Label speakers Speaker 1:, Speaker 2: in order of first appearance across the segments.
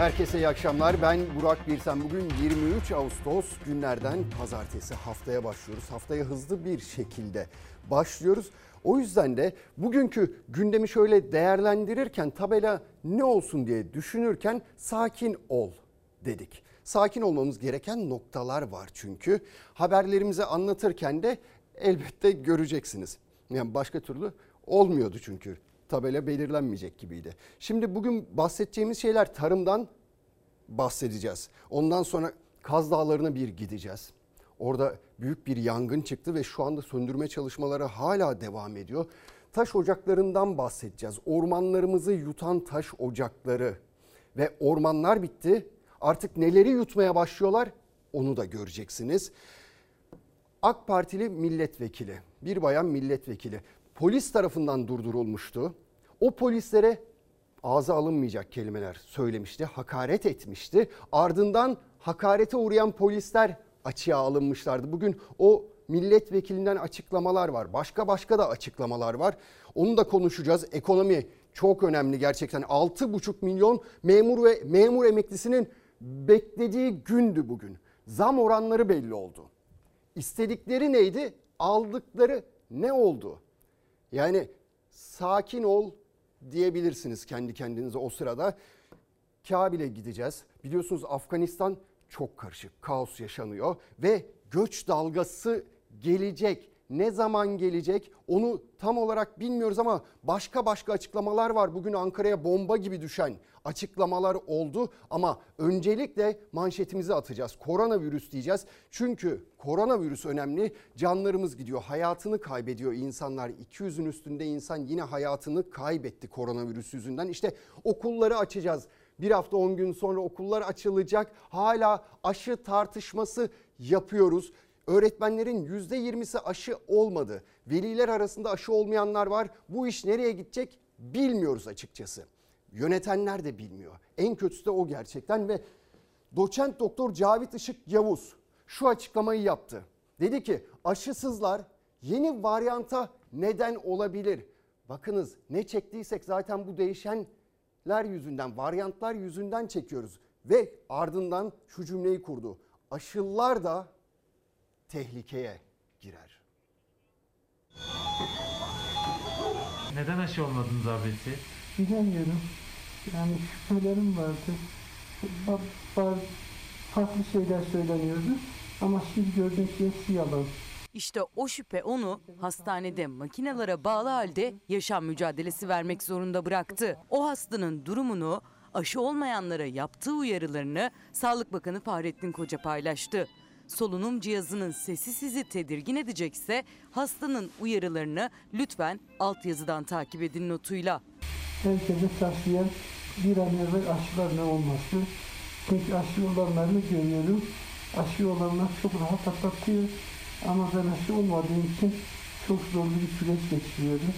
Speaker 1: Herkese iyi akşamlar. Ben Burak Birsen. Bugün 23 Ağustos günlerden pazartesi haftaya başlıyoruz. Haftaya hızlı bir şekilde başlıyoruz. O yüzden de bugünkü gündemi şöyle değerlendirirken tabela ne olsun diye düşünürken sakin ol dedik. Sakin olmamız gereken noktalar var çünkü. Haberlerimizi anlatırken de elbette göreceksiniz. Yani başka türlü olmuyordu çünkü tabela belirlenmeyecek gibiydi. Şimdi bugün bahsedeceğimiz şeyler tarımdan bahsedeceğiz. Ondan sonra Kaz Dağları'na bir gideceğiz. Orada büyük bir yangın çıktı ve şu anda söndürme çalışmaları hala devam ediyor. Taş ocaklarından bahsedeceğiz. Ormanlarımızı yutan taş ocakları ve ormanlar bitti. Artık neleri yutmaya başlıyorlar onu da göreceksiniz. AK Partili milletvekili, bir bayan milletvekili polis tarafından durdurulmuştu. O polislere ağza alınmayacak kelimeler söylemişti, hakaret etmişti. Ardından hakarete uğrayan polisler açığa alınmışlardı. Bugün o milletvekilinden açıklamalar var. Başka başka da açıklamalar var. Onu da konuşacağız. Ekonomi çok önemli gerçekten. 6,5 milyon memur ve memur emeklisinin beklediği gündü bugün. Zam oranları belli oldu. İstedikleri neydi? Aldıkları ne oldu? Yani sakin ol diyebilirsiniz kendi kendinize o sırada. Kabil'e gideceğiz. Biliyorsunuz Afganistan çok karışık, kaos yaşanıyor ve göç dalgası gelecek. Ne zaman gelecek onu tam olarak bilmiyoruz ama başka başka açıklamalar var. Bugün Ankara'ya bomba gibi düşen açıklamalar oldu ama öncelikle manşetimizi atacağız. Koronavirüs diyeceğiz. Çünkü koronavirüs önemli. Canlarımız gidiyor. Hayatını kaybediyor insanlar. 200'ün üstünde insan yine hayatını kaybetti koronavirüs yüzünden. İşte okulları açacağız. Bir hafta 10 gün sonra okullar açılacak. Hala aşı tartışması yapıyoruz. Öğretmenlerin %20'si aşı olmadı. Veliler arasında aşı olmayanlar var. Bu iş nereye gidecek bilmiyoruz açıkçası. Yönetenler de bilmiyor. En kötüsü de o gerçekten ve doçent doktor Cavit Işık Yavuz şu açıklamayı yaptı. Dedi ki aşısızlar yeni varyanta neden olabilir? Bakınız ne çektiysek zaten bu değişenler yüzünden, varyantlar yüzünden çekiyoruz. Ve ardından şu cümleyi kurdu. Aşılar da tehlikeye girer.
Speaker 2: Neden aşı olmadınız abisi?
Speaker 3: Bilemiyorum. Yani şüphelerim vardı. Bazı farklı şeyler söyleniyordu. Ama şimdi gördüm ki hepsi yalan.
Speaker 4: İşte o şüphe onu hastanede makinelere bağlı halde yaşam mücadelesi vermek zorunda bıraktı. O hastanın durumunu aşı olmayanlara yaptığı uyarılarını Sağlık Bakanı Fahrettin Koca paylaştı. Solunum cihazının sesi sizi tedirgin edecekse hastanın uyarılarını lütfen altyazıdan takip edin notuyla.
Speaker 3: Herkese tavsiyem bir an evvel aşılarla olması. Çünkü aşı olanlarını görüyorum. Aşı olanlar çok rahat atlatıyor. Ama ben aşı olmadığım için çok zorlu bir süreç geçiriyorum.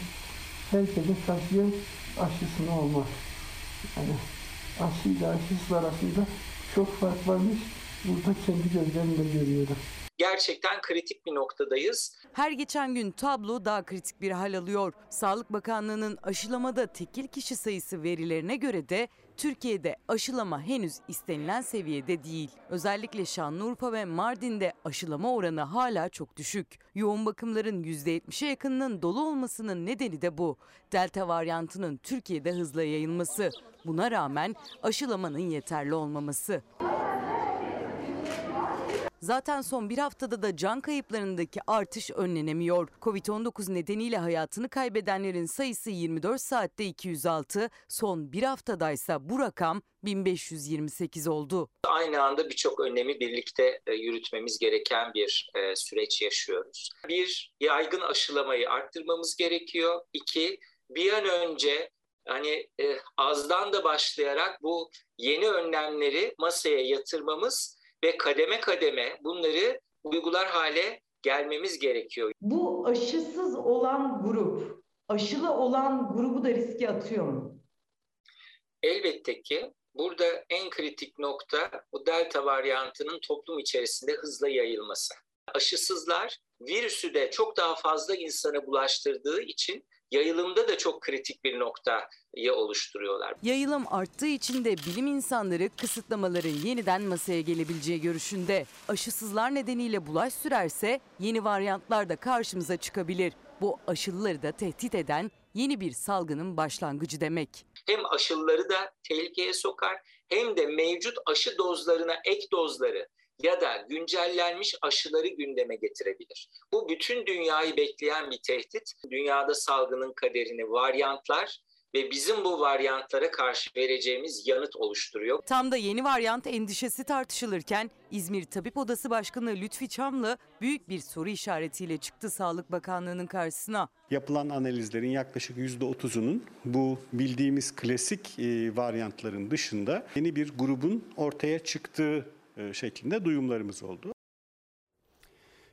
Speaker 3: Herkese tavsiyem aşısına olmak. Yani aşıyla aşısız arasında çok fark varmış. Burada kendi gözlerimle görüyorum.
Speaker 5: Gerçekten kritik bir noktadayız.
Speaker 4: Her geçen gün tablo daha kritik bir hal alıyor. Sağlık Bakanlığı'nın aşılamada tekil kişi sayısı verilerine göre de Türkiye'de aşılama henüz istenilen seviyede değil. Özellikle Şanlıurfa ve Mardin'de aşılama oranı hala çok düşük. Yoğun bakımların %70'e yakınının dolu olmasının nedeni de bu. Delta varyantının Türkiye'de hızla yayılması. Buna rağmen aşılamanın yeterli olmaması. Zaten son bir haftada da can kayıplarındaki artış önlenemiyor. Covid-19 nedeniyle hayatını kaybedenlerin sayısı 24 saatte 206, son bir haftadaysa bu rakam 1528 oldu.
Speaker 5: Aynı anda birçok önlemi birlikte e, yürütmemiz gereken bir e, süreç yaşıyoruz. Bir, yaygın aşılamayı arttırmamız gerekiyor. İki, bir an önce hani e, azdan da başlayarak bu yeni önlemleri masaya yatırmamız ve kademe kademe bunları uygular hale gelmemiz gerekiyor.
Speaker 6: Bu aşısız olan grup, aşılı olan grubu da riske atıyor mu?
Speaker 5: Elbette ki burada en kritik nokta bu delta varyantının toplum içerisinde hızla yayılması. Aşısızlar virüsü de çok daha fazla insana bulaştırdığı için yayılımda da çok kritik bir noktayı oluşturuyorlar.
Speaker 4: Yayılım arttığı için de bilim insanları kısıtlamaların yeniden masaya gelebileceği görüşünde. Aşısızlar nedeniyle bulaş sürerse yeni varyantlar da karşımıza çıkabilir. Bu aşılıları da tehdit eden yeni bir salgının başlangıcı demek.
Speaker 5: Hem aşıları da tehlikeye sokar hem de mevcut aşı dozlarına ek dozları ya da güncellenmiş aşıları gündeme getirebilir. Bu bütün dünyayı bekleyen bir tehdit. Dünyada salgının kaderini varyantlar ve bizim bu varyantlara karşı vereceğimiz yanıt oluşturuyor.
Speaker 4: Tam da yeni varyant endişesi tartışılırken İzmir Tabip Odası Başkanı Lütfi Çamlı büyük bir soru işaretiyle çıktı Sağlık Bakanlığı'nın karşısına.
Speaker 7: Yapılan analizlerin yaklaşık %30'unun bu bildiğimiz klasik e, varyantların dışında yeni bir grubun ortaya çıktığı şeklinde duyumlarımız oldu.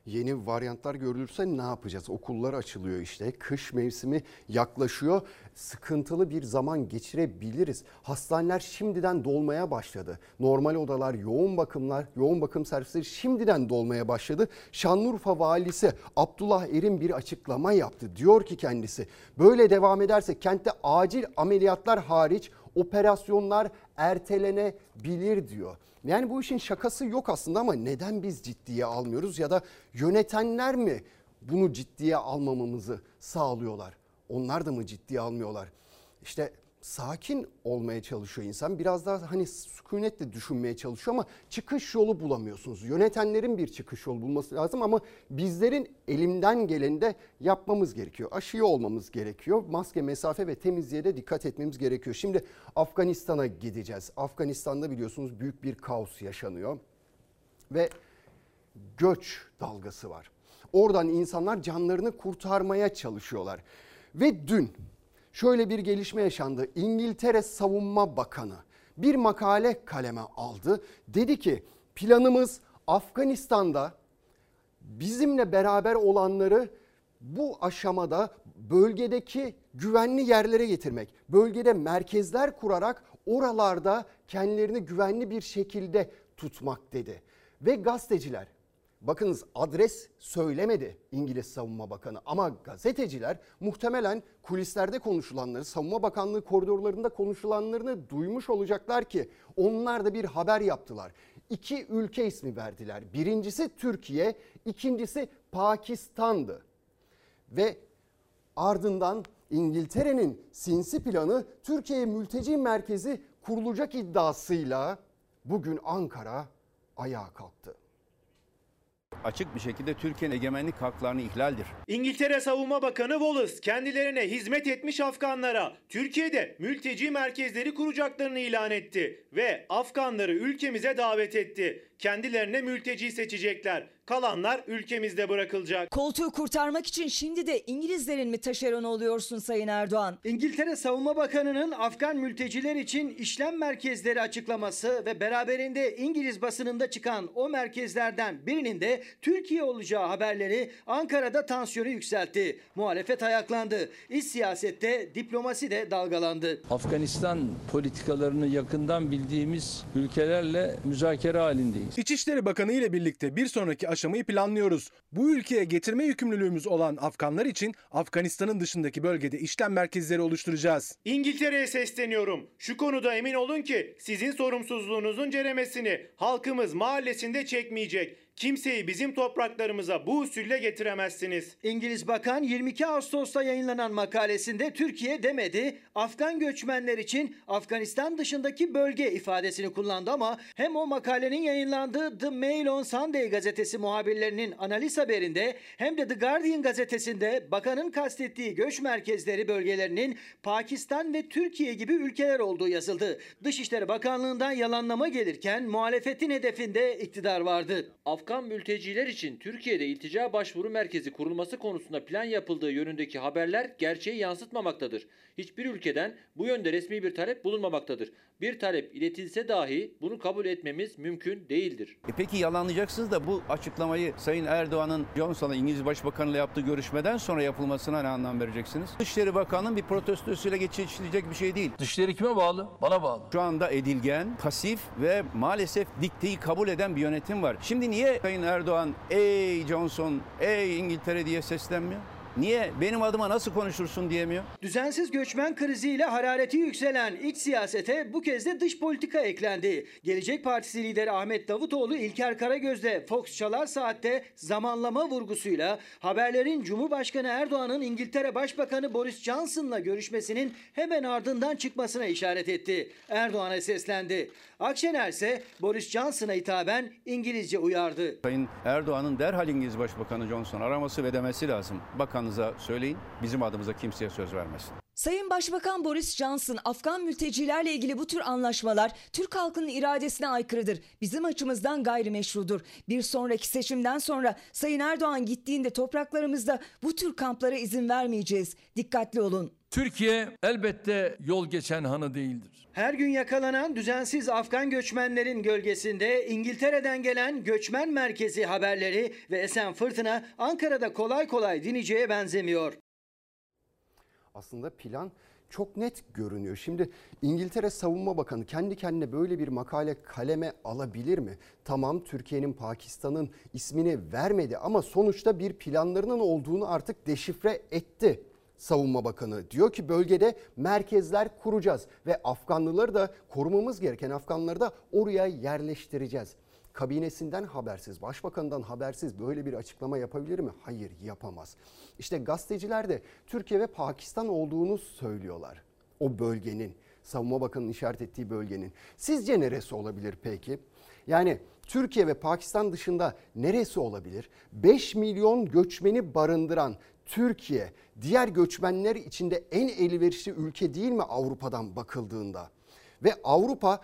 Speaker 1: Yeni varyantlar görülürse ne yapacağız? Okullar açılıyor işte. Kış mevsimi yaklaşıyor. Sıkıntılı bir zaman geçirebiliriz. Hastaneler şimdiden dolmaya başladı. Normal odalar, yoğun bakımlar, yoğun bakım servisleri şimdiden dolmaya başladı. Şanlıurfa valisi Abdullah Erin bir açıklama yaptı. Diyor ki kendisi böyle devam ederse kentte acil ameliyatlar hariç operasyonlar ertelenebilir diyor. Yani bu işin şakası yok aslında ama neden biz ciddiye almıyoruz ya da yönetenler mi bunu ciddiye almamamızı sağlıyorlar? Onlar da mı ciddiye almıyorlar? İşte sakin olmaya çalışıyor insan. Biraz daha hani sükunetle düşünmeye çalışıyor ama çıkış yolu bulamıyorsunuz. Yönetenlerin bir çıkış yolu bulması lazım ama bizlerin elimden geleni de yapmamız gerekiyor. Aşıyı olmamız gerekiyor. Maske, mesafe ve temizliğe de dikkat etmemiz gerekiyor. Şimdi Afganistan'a gideceğiz. Afganistan'da biliyorsunuz büyük bir kaos yaşanıyor. Ve göç dalgası var. Oradan insanlar canlarını kurtarmaya çalışıyorlar. Ve dün şöyle bir gelişme yaşandı. İngiltere Savunma Bakanı bir makale kaleme aldı. Dedi ki planımız Afganistan'da bizimle beraber olanları bu aşamada bölgedeki güvenli yerlere getirmek. Bölgede merkezler kurarak oralarda kendilerini güvenli bir şekilde tutmak dedi. Ve gazeteciler Bakınız adres söylemedi İngiliz Savunma Bakanı ama gazeteciler muhtemelen kulislerde konuşulanları, Savunma Bakanlığı koridorlarında konuşulanlarını duymuş olacaklar ki onlar da bir haber yaptılar. İki ülke ismi verdiler. Birincisi Türkiye, ikincisi Pakistan'dı. Ve ardından İngiltere'nin sinsi planı Türkiye mülteci merkezi kurulacak iddiasıyla bugün Ankara ayağa kalktı
Speaker 8: açık bir şekilde Türkiye'nin egemenlik haklarını ihlaldir.
Speaker 9: İngiltere Savunma Bakanı Wallace kendilerine hizmet etmiş Afganlara Türkiye'de mülteci merkezleri kuracaklarını ilan etti ve Afganları ülkemize davet etti. Kendilerine mülteci seçecekler. Kalanlar ülkemizde bırakılacak.
Speaker 10: Koltuğu kurtarmak için şimdi de İngilizlerin mi taşeronu oluyorsun Sayın Erdoğan?
Speaker 9: İngiltere Savunma Bakanı'nın Afgan mülteciler için işlem merkezleri açıklaması ve beraberinde İngiliz basınında çıkan o merkezlerden birinin de Türkiye olacağı haberleri Ankara'da tansiyonu yükseltti. Muhalefet ayaklandı. İç siyasette diplomasi de dalgalandı.
Speaker 11: Afganistan politikalarını yakından bildiğimiz ülkelerle müzakere halindeyiz.
Speaker 12: İçişleri Bakanı ile birlikte bir sonraki aşamayı planlıyoruz. Bu ülkeye getirme yükümlülüğümüz olan Afganlar için Afganistan'ın dışındaki bölgede işlem merkezleri oluşturacağız.
Speaker 9: İngiltere'ye sesleniyorum. Şu konuda emin olun ki sizin sorumsuzluğunuzun ceremesini halkımız mahallesinde çekmeyecek. Kimseyi bizim topraklarımıza bu usulle getiremezsiniz. İngiliz Bakan 22 Ağustos'ta yayınlanan makalesinde Türkiye demedi, Afgan göçmenler için Afganistan dışındaki bölge ifadesini kullandı ama hem o makalenin yayınlandığı The Mail on Sunday gazetesi muhabirlerinin analiz haberinde hem de The Guardian gazetesinde bakanın kastettiği göç merkezleri bölgelerinin Pakistan ve Türkiye gibi ülkeler olduğu yazıldı. Dışişleri Bakanlığı'ndan yalanlama gelirken muhalefetin hedefinde iktidar vardı.
Speaker 13: Afgan mülteciler için Türkiye'de iltica başvuru merkezi kurulması konusunda plan yapıldığı yönündeki haberler gerçeği yansıtmamaktadır. Hiçbir ülkeden bu yönde resmi bir talep bulunmamaktadır. Bir talep iletilse dahi bunu kabul etmemiz mümkün değildir.
Speaker 8: E peki yalanlayacaksınız da bu açıklamayı Sayın Erdoğan'ın Johnson'la İngiliz Başbakanı'yla yaptığı görüşmeden sonra yapılmasına ne anlam vereceksiniz? Dışişleri Bakanı'nın bir protestosuyla geçişilecek bir şey değil.
Speaker 11: Dışişleri kime bağlı? Bana bağlı.
Speaker 8: Şu anda edilgen, pasif ve maalesef dikteyi kabul eden bir yönetim var. Şimdi niye Sayın Erdoğan ey Johnson, ey İngiltere diye seslenmiyor? Niye benim adıma nasıl konuşursun diyemiyor?
Speaker 14: Düzensiz göçmen kriziyle harareti yükselen iç siyasete bu kez de dış politika eklendi. Gelecek Partisi lideri Ahmet Davutoğlu İlker Karagöz'de Fox Çalar Saat'te zamanlama vurgusuyla haberlerin Cumhurbaşkanı Erdoğan'ın İngiltere Başbakanı Boris Johnson'la görüşmesinin hemen ardından çıkmasına işaret etti. Erdoğan'a seslendi. Akşener ise Boris Johnson'a hitaben İngilizce uyardı.
Speaker 8: Sayın Erdoğan'ın derhal İngiliz Başbakanı Johnson araması ve demesi lazım. Bakanınıza söyleyin bizim adımıza kimseye söz vermesin.
Speaker 10: Sayın Başbakan Boris Johnson, Afgan mültecilerle ilgili bu tür anlaşmalar Türk halkının iradesine aykırıdır. Bizim açımızdan gayrimeşrudur. Bir sonraki seçimden sonra Sayın Erdoğan gittiğinde topraklarımızda bu tür kamplara izin vermeyeceğiz. Dikkatli olun.
Speaker 11: Türkiye elbette yol geçen hanı değildir.
Speaker 14: Her gün yakalanan düzensiz Afgan göçmenlerin gölgesinde İngiltere'den gelen göçmen merkezi haberleri ve esen fırtına Ankara'da kolay kolay dineceğe benzemiyor.
Speaker 1: Aslında plan çok net görünüyor. Şimdi İngiltere Savunma Bakanı kendi kendine böyle bir makale kaleme alabilir mi? Tamam Türkiye'nin Pakistan'ın ismini vermedi ama sonuçta bir planlarının olduğunu artık deşifre etti. Savunma Bakanı diyor ki bölgede merkezler kuracağız ve Afganlıları da korumamız gereken Afganları da oraya yerleştireceğiz. Kabinesinden habersiz, başbakanından habersiz böyle bir açıklama yapabilir mi? Hayır, yapamaz. İşte gazeteciler de Türkiye ve Pakistan olduğunu söylüyorlar. O bölgenin, Savunma Bakanı'nın işaret ettiği bölgenin. Sizce neresi olabilir peki? Yani Türkiye ve Pakistan dışında neresi olabilir? 5 milyon göçmeni barındıran Türkiye diğer göçmenler içinde en elverişli ülke değil mi Avrupa'dan bakıldığında? Ve Avrupa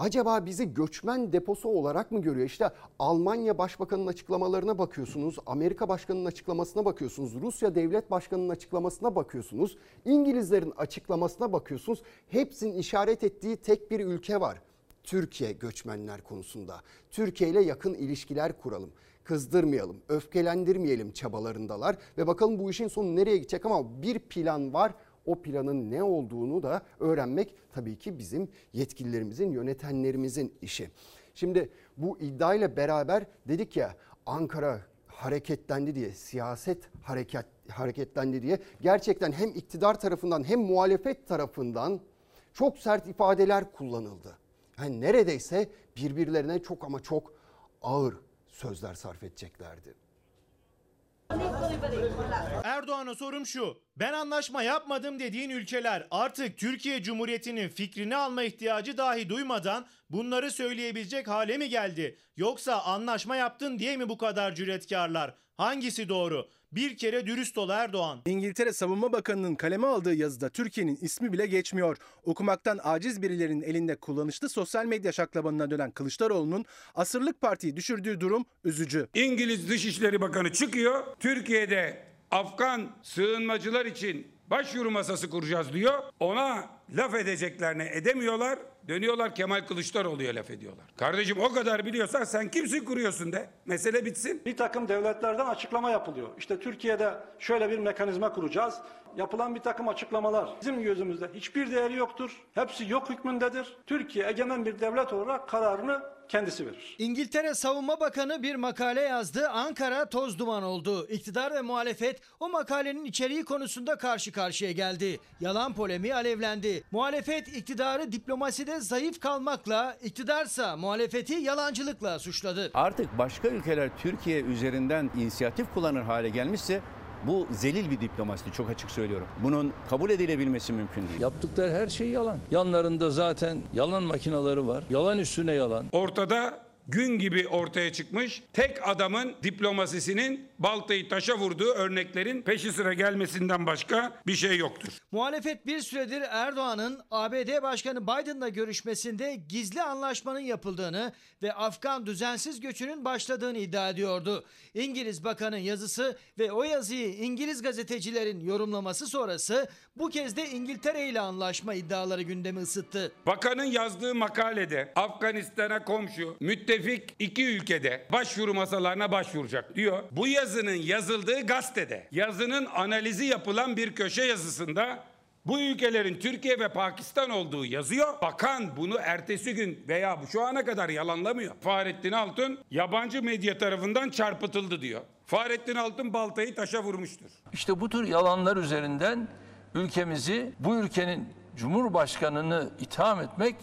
Speaker 1: acaba bizi göçmen deposu olarak mı görüyor? İşte Almanya Başbakanı'nın açıklamalarına bakıyorsunuz, Amerika Başkanı'nın açıklamasına bakıyorsunuz, Rusya Devlet Başkanı'nın açıklamasına bakıyorsunuz, İngilizlerin açıklamasına bakıyorsunuz. Hepsinin işaret ettiği tek bir ülke var. Türkiye göçmenler konusunda. Türkiye ile yakın ilişkiler kuralım kızdırmayalım, öfkelendirmeyelim çabalarındalar ve bakalım bu işin sonu nereye gidecek ama bir plan var. O planın ne olduğunu da öğrenmek tabii ki bizim yetkililerimizin, yönetenlerimizin işi. Şimdi bu iddiayla beraber dedik ya Ankara hareketlendi diye, siyaset hareket hareketlendi diye gerçekten hem iktidar tarafından hem muhalefet tarafından çok sert ifadeler kullanıldı. Yani neredeyse birbirlerine çok ama çok ağır sözler sarf edeceklerdi.
Speaker 9: Erdoğan'a sorum şu. Ben anlaşma yapmadım dediğin ülkeler artık Türkiye Cumhuriyeti'nin fikrini alma ihtiyacı dahi duymadan bunları söyleyebilecek hale mi geldi? Yoksa anlaşma yaptın diye mi bu kadar cüretkarlar? Hangisi doğru? Bir kere dürüst ol Erdoğan.
Speaker 12: İngiltere Savunma Bakanı'nın kaleme aldığı yazıda Türkiye'nin ismi bile geçmiyor. Okumaktan aciz birilerinin elinde kullanışlı sosyal medya şaklabanına dönen Kılıçdaroğlu'nun asırlık partiyi düşürdüğü durum üzücü.
Speaker 15: İngiliz Dışişleri Bakanı çıkıyor. Türkiye'de Afgan sığınmacılar için başvuru masası kuracağız diyor. Ona laf edeceklerine edemiyorlar. Dönüyorlar Kemal Kılıçdaroğlu'ya laf ediyorlar. Kardeşim o kadar biliyorsan sen kimsin kuruyorsun de. Mesele bitsin.
Speaker 16: Bir takım devletlerden açıklama yapılıyor. İşte Türkiye'de şöyle bir mekanizma kuracağız. Yapılan bir takım açıklamalar bizim gözümüzde hiçbir değeri yoktur. Hepsi yok hükmündedir. Türkiye egemen bir devlet olarak kararını kendisi verir.
Speaker 14: İngiltere Savunma Bakanı bir makale yazdı. Ankara toz duman oldu. İktidar ve muhalefet o makalenin içeriği konusunda karşı karşıya geldi. Yalan polemiği alevlendi. Muhalefet iktidarı diplomaside zayıf kalmakla, iktidarsa muhalefeti yalancılıkla suçladı.
Speaker 8: Artık başka ülkeler Türkiye üzerinden inisiyatif kullanır hale gelmişse bu zelil bir diplomasi çok açık söylüyorum. Bunun kabul edilebilmesi mümkün değil.
Speaker 11: Yaptıkları her şey yalan. Yanlarında zaten yalan makinaları var. Yalan üstüne yalan.
Speaker 15: Ortada gün gibi ortaya çıkmış tek adamın diplomasisinin baltayı taşa vurduğu örneklerin peşi sıra gelmesinden başka bir şey yoktur.
Speaker 14: Muhalefet bir süredir Erdoğan'ın ABD Başkanı Biden'la görüşmesinde gizli anlaşmanın yapıldığını ve Afgan düzensiz göçünün başladığını iddia ediyordu. İngiliz Bakan'ın yazısı ve o yazıyı İngiliz gazetecilerin yorumlaması sonrası bu kez de İngiltere ile anlaşma iddiaları gündemi ısıttı.
Speaker 15: Bakanın yazdığı makalede Afganistan'a komşu müttefik iki ülkede başvuru masalarına başvuracak diyor. Bu yazının yazıldığı gazetede yazının analizi yapılan bir köşe yazısında bu ülkelerin Türkiye ve Pakistan olduğu yazıyor. Bakan bunu ertesi gün veya şu ana kadar yalanlamıyor. Fahrettin Altun yabancı medya tarafından çarpıtıldı diyor. Fahrettin Altun baltayı taşa vurmuştur.
Speaker 11: İşte bu tür yalanlar üzerinden ülkemizi, bu ülkenin Cumhurbaşkanını itham etmek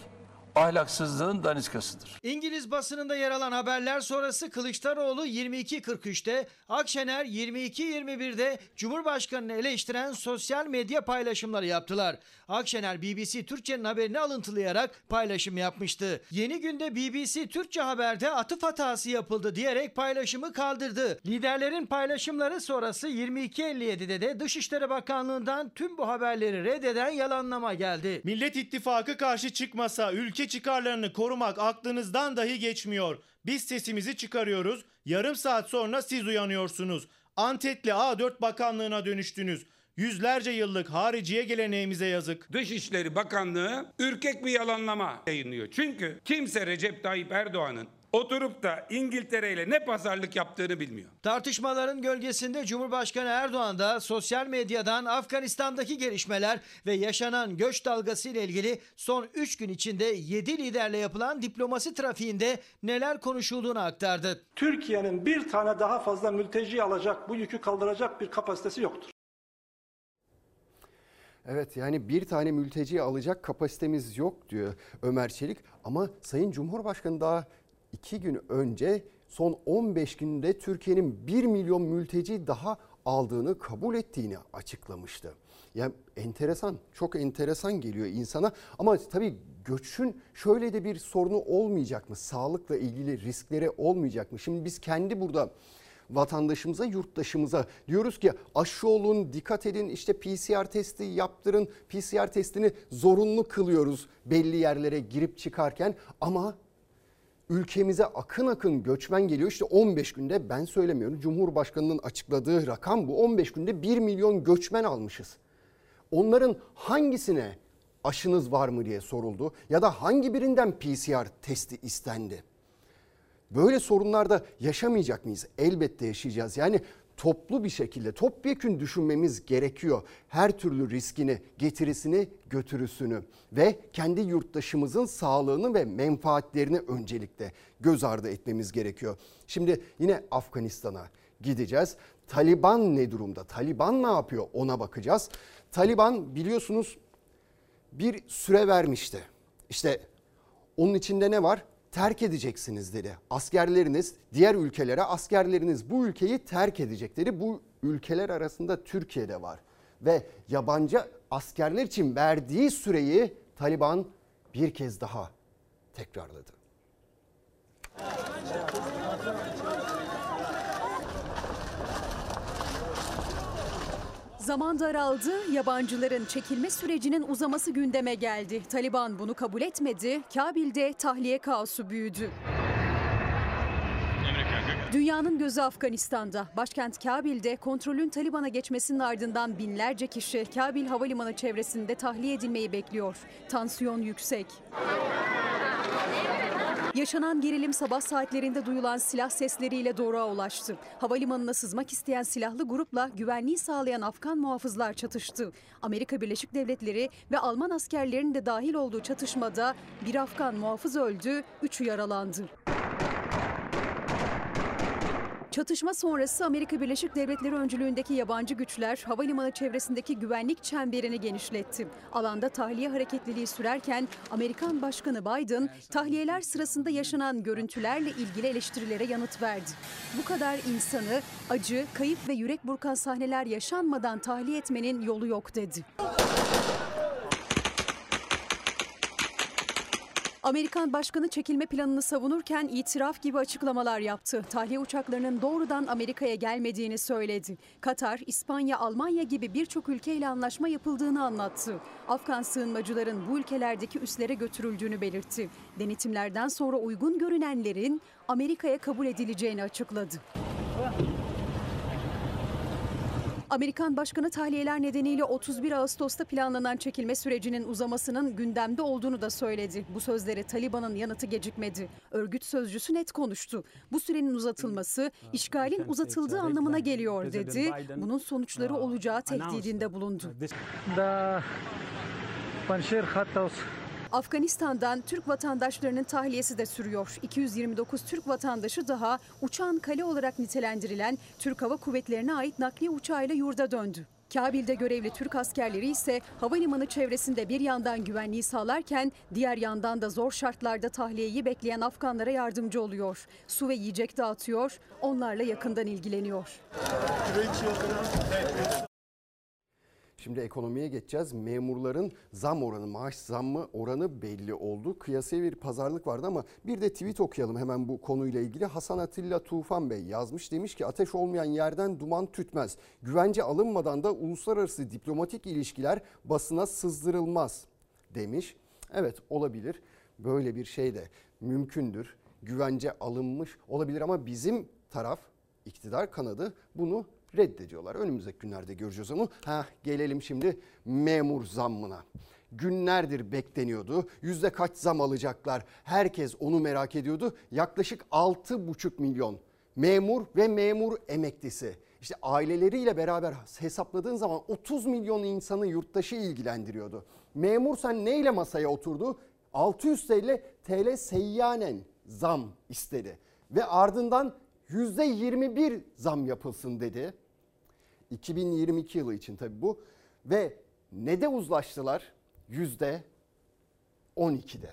Speaker 11: ahlaksızlığın daniskasıdır.
Speaker 14: İngiliz basınında yer alan haberler sonrası Kılıçdaroğlu 22.43'te, Akşener 22.21'de Cumhurbaşkanını eleştiren sosyal medya paylaşımları yaptılar. Akşener BBC Türkçe'nin haberini alıntılayarak paylaşım yapmıştı. Yeni günde BBC Türkçe haberde atıf hatası yapıldı diyerek paylaşımı kaldırdı. Liderlerin paylaşımları sonrası 22.57'de de Dışişleri Bakanlığı'ndan tüm bu haberleri reddeden yalanlama geldi.
Speaker 9: Millet İttifakı karşı çıkmasa ülke çıkarlarını korumak aklınızdan dahi geçmiyor. Biz sesimizi çıkarıyoruz. Yarım saat sonra siz uyanıyorsunuz. Antetli A4 Bakanlığı'na dönüştünüz. Yüzlerce yıllık hariciye geleneğimize yazık.
Speaker 15: Dışişleri Bakanlığı ürkek bir yalanlama yayınlıyor. Çünkü kimse Recep Tayyip Erdoğan'ın oturup da İngiltere ile ne pazarlık yaptığını bilmiyor.
Speaker 14: Tartışmaların gölgesinde Cumhurbaşkanı Erdoğan da sosyal medyadan Afganistan'daki gelişmeler ve yaşanan göç dalgası ile ilgili son 3 gün içinde 7 liderle yapılan diplomasi trafiğinde neler konuşulduğunu aktardı.
Speaker 16: Türkiye'nin bir tane daha fazla mülteci alacak, bu yükü kaldıracak bir kapasitesi yoktur.
Speaker 1: Evet yani bir tane mülteci alacak kapasitemiz yok diyor Ömer Çelik. Ama Sayın Cumhurbaşkanı daha iki gün önce son 15 günde Türkiye'nin 1 milyon mülteci daha aldığını kabul ettiğini açıklamıştı. Yani enteresan, çok enteresan geliyor insana ama tabii göçün şöyle de bir sorunu olmayacak mı? Sağlıkla ilgili riskleri olmayacak mı? Şimdi biz kendi burada vatandaşımıza, yurttaşımıza diyoruz ki aşı olun, dikkat edin, işte PCR testi yaptırın. PCR testini zorunlu kılıyoruz belli yerlere girip çıkarken ama ülkemize akın akın göçmen geliyor. İşte 15 günde ben söylemiyorum. Cumhurbaşkanının açıkladığı rakam bu. 15 günde 1 milyon göçmen almışız. Onların hangisine aşınız var mı diye soruldu ya da hangi birinden PCR testi istendi? Böyle sorunlarda yaşamayacak mıyız? Elbette yaşayacağız. Yani toplu bir şekilde topyekün düşünmemiz gerekiyor. Her türlü riskini, getirisini, götürüsünü ve kendi yurttaşımızın sağlığını ve menfaatlerini öncelikle göz ardı etmemiz gerekiyor. Şimdi yine Afganistan'a gideceğiz. Taliban ne durumda? Taliban ne yapıyor? Ona bakacağız. Taliban biliyorsunuz bir süre vermişti. İşte onun içinde ne var? Terk edeceksiniz dedi. Askerleriniz diğer ülkelere askerleriniz bu ülkeyi terk edecekleri bu ülkeler arasında Türkiye'de var. Ve yabancı askerler için verdiği süreyi Taliban bir kez daha tekrarladı.
Speaker 17: Zaman daraldı, yabancıların çekilme sürecinin uzaması gündeme geldi. Taliban bunu kabul etmedi, Kabil'de tahliye kaosu büyüdü. Dünyanın gözü Afganistan'da. Başkent Kabil'de kontrolün Taliban'a geçmesinin ardından binlerce kişi Kabil Havalimanı çevresinde tahliye edilmeyi bekliyor. Tansiyon yüksek. Yaşanan gerilim sabah saatlerinde duyulan silah sesleriyle doğruğa ulaştı. Havalimanına sızmak isteyen silahlı grupla güvenliği sağlayan Afgan muhafızlar çatıştı. Amerika Birleşik Devletleri ve Alman askerlerinin de dahil olduğu çatışmada bir Afgan muhafız öldü, üçü yaralandı. Çatışma sonrası Amerika Birleşik Devletleri öncülüğündeki yabancı güçler havalimanı çevresindeki güvenlik çemberini genişletti. Alanda tahliye hareketliliği sürerken Amerikan Başkanı Biden tahliyeler sırasında yaşanan görüntülerle ilgili eleştirilere yanıt verdi. Bu kadar insanı acı, kayıp ve yürek burkan sahneler yaşanmadan tahliye etmenin yolu yok dedi. Amerikan başkanı çekilme planını savunurken itiraf gibi açıklamalar yaptı. Tahliye uçaklarının doğrudan Amerika'ya gelmediğini söyledi. Katar, İspanya, Almanya gibi birçok ülkeyle anlaşma yapıldığını anlattı. Afgan sığınmacıların bu ülkelerdeki üslere götürüldüğünü belirtti. Denetimlerden sonra uygun görünenlerin Amerika'ya kabul edileceğini açıkladı. Amerikan Başkanı tahliyeler nedeniyle 31 Ağustos'ta planlanan çekilme sürecinin uzamasının gündemde olduğunu da söyledi. Bu sözlere Taliban'ın yanıtı gecikmedi. Örgüt sözcüsü net konuştu. Bu sürenin uzatılması işgalin uzatıldığı anlamına geliyor dedi. Bunun sonuçları olacağı tehdidinde bulundu.
Speaker 18: The
Speaker 17: Afganistan'dan Türk vatandaşlarının tahliyesi de sürüyor. 229 Türk vatandaşı daha uçağın kale olarak nitelendirilen Türk Hava Kuvvetleri'ne ait nakliye uçağıyla yurda döndü. Kabil'de görevli Türk askerleri ise havalimanı çevresinde bir yandan güvenliği sağlarken diğer yandan da zor şartlarda tahliyeyi bekleyen Afganlara yardımcı oluyor. Su ve yiyecek dağıtıyor, onlarla yakından ilgileniyor.
Speaker 1: Şimdi ekonomiye geçeceğiz. Memurların zam oranı, maaş zammı oranı belli oldu. Kıyasaya bir pazarlık vardı ama bir de tweet okuyalım hemen bu konuyla ilgili. Hasan Atilla Tufan Bey yazmış. Demiş ki ateş olmayan yerden duman tütmez. Güvence alınmadan da uluslararası diplomatik ilişkiler basına sızdırılmaz demiş. Evet olabilir. Böyle bir şey de mümkündür. Güvence alınmış olabilir ama bizim taraf iktidar kanadı bunu reddediyorlar. Önümüzdeki günlerde göreceğiz onu. Ha gelelim şimdi memur zammına. Günlerdir bekleniyordu. Yüzde kaç zam alacaklar? Herkes onu merak ediyordu. Yaklaşık 6,5 milyon memur ve memur emeklisi. İşte aileleriyle beraber hesapladığın zaman 30 milyon insanı yurttaşı ilgilendiriyordu. Memur sen neyle masaya oturdu? 600 TL, TL seyyanen zam istedi. Ve ardından %21 zam yapılsın dedi. 2022 yılı için tabii bu. Ve ne de uzlaştılar? %12'de.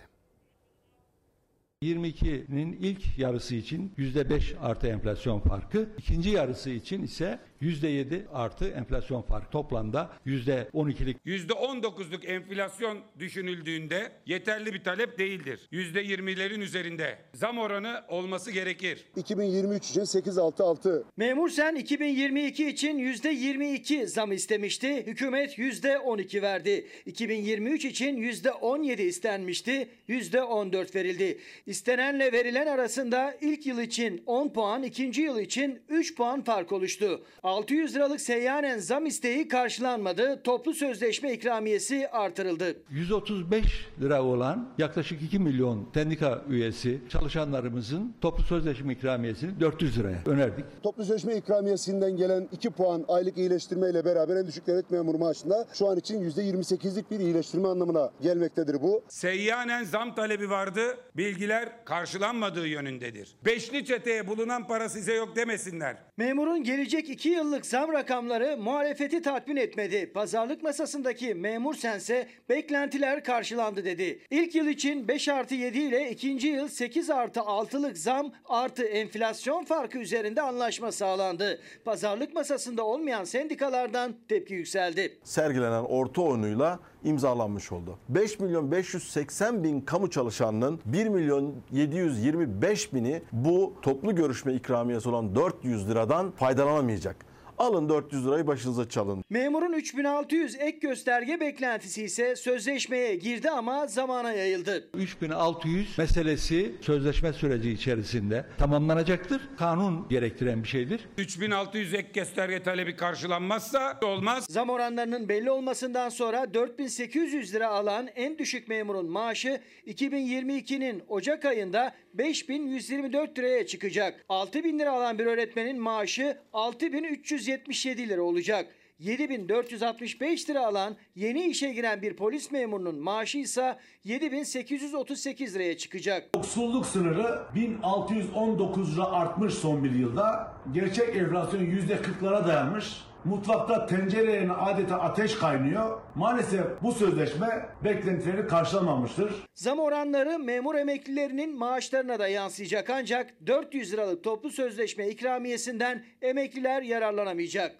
Speaker 18: 22'nin ilk yarısı için %5 artı enflasyon farkı, ikinci yarısı için ise %7 artı enflasyon farkı. Toplamda %12'lik.
Speaker 15: %19'luk enflasyon düşünüldüğünde yeterli bir talep değildir. %20'lerin üzerinde zam oranı olması gerekir.
Speaker 19: 2023 için 866.
Speaker 14: Memur sen 2022 için %22 zam istemişti. Hükümet %12 verdi. 2023 için %17 istenmişti. %14 verildi. İstenenle verilen arasında ilk yıl için 10 puan, ikinci yıl için 3 puan fark oluştu. 600 liralık seyyanen zam isteği karşılanmadı. Toplu sözleşme ikramiyesi artırıldı.
Speaker 18: 135 lira olan yaklaşık 2 milyon sendika üyesi çalışanlarımızın toplu sözleşme ikramiyesini 400 liraya önerdik.
Speaker 19: Toplu sözleşme ikramiyesinden gelen 2 puan aylık iyileştirme ile beraber en düşük devlet memuru maaşında şu an için %28'lik bir iyileştirme anlamına gelmektedir bu.
Speaker 15: Seyyanen zam talebi vardı. Bilgiler karşılanmadığı yönündedir. Beşli çeteye bulunan para size yok demesinler.
Speaker 14: Memurun gelecek 2 yıllık zam rakamları muhalefeti tatmin etmedi. Pazarlık masasındaki memur sense beklentiler karşılandı dedi. İlk yıl için 5 artı 7 ile ikinci yıl 8 artı 6'lık zam artı enflasyon farkı üzerinde anlaşma sağlandı. Pazarlık masasında olmayan sendikalardan tepki yükseldi.
Speaker 20: Sergilenen orta oyunuyla imzalanmış oldu. 5 milyon 580 bin kamu çalışanının 1 milyon 725 bini bu toplu görüşme ikramiyesi olan 400 liradan faydalanamayacak. Alın 400 lirayı başınıza çalın.
Speaker 14: Memurun 3600 ek gösterge beklentisi ise sözleşmeye girdi ama zamana yayıldı.
Speaker 18: 3600 meselesi sözleşme süreci içerisinde tamamlanacaktır. Kanun gerektiren bir şeydir.
Speaker 15: 3600 ek gösterge talebi karşılanmazsa olmaz.
Speaker 14: Zam oranlarının belli olmasından sonra 4800 lira alan en düşük memurun maaşı 2022'nin Ocak ayında 5124 liraya çıkacak. 6000 lira alan bir öğretmenin maaşı 6377 lira olacak. 7465 lira alan yeni işe giren bir polis memurunun maaşı ise 7838 liraya çıkacak.
Speaker 21: Yoksulluk sınırı 1619 lira artmış son bir yılda. Gerçek enflasyon %40'lara dayanmış. Mutfakta tencere yerine adeta ateş kaynıyor. Maalesef bu sözleşme beklentileri karşılamamıştır.
Speaker 14: Zam oranları memur emeklilerinin maaşlarına da yansıyacak ancak 400 liralık toplu sözleşme ikramiyesinden emekliler yararlanamayacak.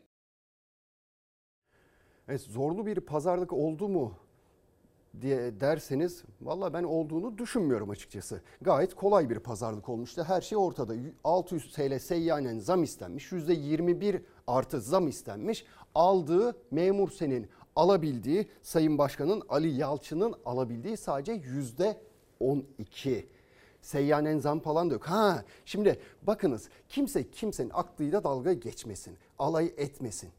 Speaker 1: Evet, zorlu bir pazarlık oldu mu diye derseniz valla ben olduğunu düşünmüyorum açıkçası. Gayet kolay bir pazarlık olmuştu. Her şey ortada. 600 TL seyyanen zam istenmiş. %21 artı zam istenmiş. Aldığı memur senin alabildiği Sayın Başkan'ın Ali Yalçın'ın alabildiği sadece yüzde 12. Seyyanen zam falan da yok. Ha şimdi bakınız kimse kimsenin aklıyla dalga geçmesin. Alay etmesin.